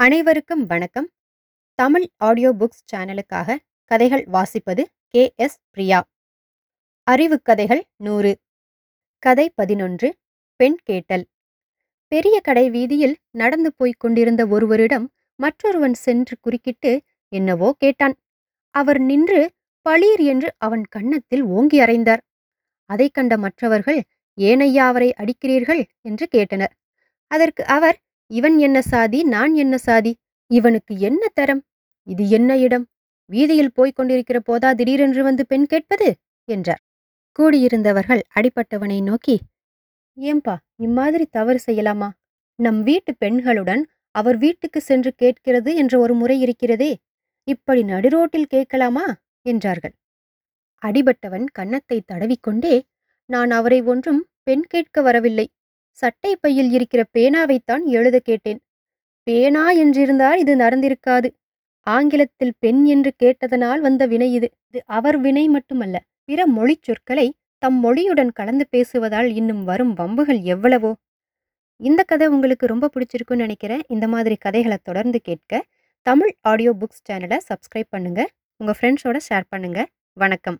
அனைவருக்கும் வணக்கம். Tamil audio books சேனலுக்காக கதைகள் வாசிப்பது கே. எஸ். பிரியா. அறிவு கதைகள் நூறு. கதை பதினொன்று பெண் கேட்டல். பெரிய கடை வீதியில் நடந்து போய்க் கொண்டிருந்த ஒருவரிடம் மற்றொருவன் சென்று குறுக்கிட்டு என்னவோ? கேட்டான். அவர் நின்று பளீர் என்று அவன் கன்னத்தில் ஓங்கி அறைந்தார். அதைக் கண்ட மற்றவர்கள் ஏனையா அவரை அடிக்கிறீர்கள்? என்று கேட்டனர். அதற்கு அவர் இவன் என்ன சாதி நான் என்ன சாதி? இவனுக்கு என்ன தரம்? இது என்ன இடம்? வீதியில் போய்க் கொண்டிருக்கிற போதா திடீரென்று வந்து பெண் கேட்பது? என்றார். கூடியிருந்தவர்கள் அடிப்பட்டவனை நோக்கி ஏம்பா இம்மாதிரி தவறு செய்யலாமா? நம் வீட்டு பெண்களுடன் அவர் வீட்டுக்கு சென்று கேட்கிறது என்ற ஒரு முறை இருக்கிறதே. இப்படி நடுரோட்டில் கேட்கலாமா? என்றார்கள். அடிபட்டவன் கன்னத்தை தடவிக்கொண்டே நான் அவரை ஒன்றும் பெண் கேட்க வரவில்லை. சட்டை பையில் இருக்கிற பேனாவைத்தான் எழுத கேட்டேன். பேனா என்றிருந்தால் இது நடந்திருக்காது. ஆங்கிலத்தில் பெண் என்று கேட்டதனால் வந்த வினை இது. இது அவர் வினை மட்டுமல்ல பிற மொழிச் சொற்களை தம் மொழியுடன் கலந்து பேசுவதால் இன்னும் வரும் வம்புகள் எவ்வளவோ. இந்த கதை உங்களுக்கு ரொம்ப பிடிச்சிருக்குன்னு நினைக்கிறேன். இந்த மாதிரி கதைகளை தொடர்ந்து கேட்க தமிழ் ஆடியோ புக்ஸ் சேனலை சப்ஸ்கிரைப் பண்ணுங்கள் உங்கள் ஃப்ரெண்ட்ஸோட ஷேர் பண்ணுங்கள் வணக்கம்.